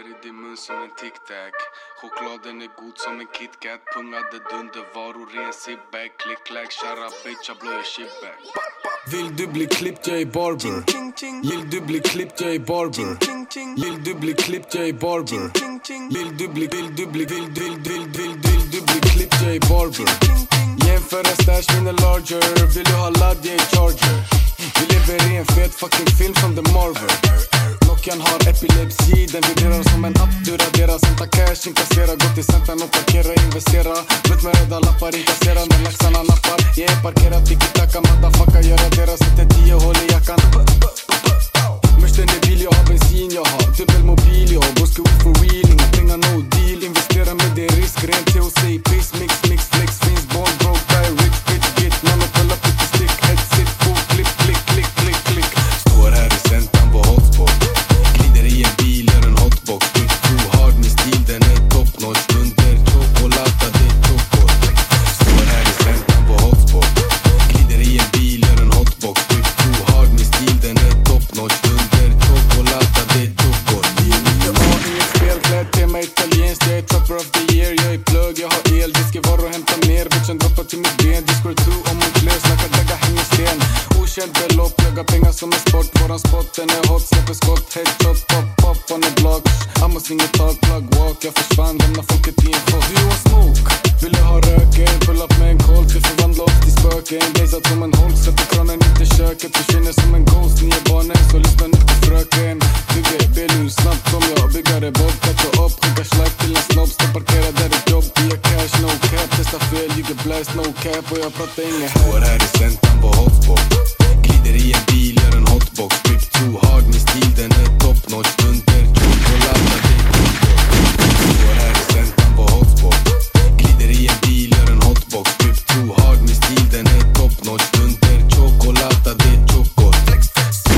kommer i din mun som en tic-tac Chokladen är god som en KitKat. Pungade dundervaror i en zipbag. Klick clack, shara bitch, jag blåser shitbag. Vill du bli klippt, jag är barber. Vill du bli klippt, jag är barber. Vill du bli klippt, jag är barber. Vill du bli, vill du bli, vill, vill, vill, vill, vill du bli klippt, jag är barber. Jämför en stash med en larger. Vill du ha ladd, jag är charger. Vi lever i en fet fucking film som The Marvel Nokian har epilepsi, den vibrerar som en app. Du raderar, hämta cash, inkassera Gå till centern och parkera, investera. Ut med röda lappar, inkassera när laxarna nappar. Jag är parkerad, tiki-taka, motherfucker. Jag raderar, sätter tio hål i jackan. Mörsten är bil, jag har bensin, jag har dubbelmobil. Okänt belopp, Jagar pengar som en sport. Våran spot, den är hot, släpper skott. Headshot, pop, pop on the block. Amos inget tak, plug walk. Jag försvann, lämnar folket i en chock. Du har smoke, vill du ha röken? Pull up med en colt, vi förvandlar oss till spöken. Blazat som en holk, sätter kranen inte köket. Försvinner som en ghost, ni är barnen så lyssna nu på fröken. Bygger Belus snabbt som jag, byggare Bob och upp, skickar slack till en snobb Står parkerad där ett jobb, via cash, no cap. Testa fel, you get blast, no cap. Och jag pratar inget Står här i centrum på Holtsport líder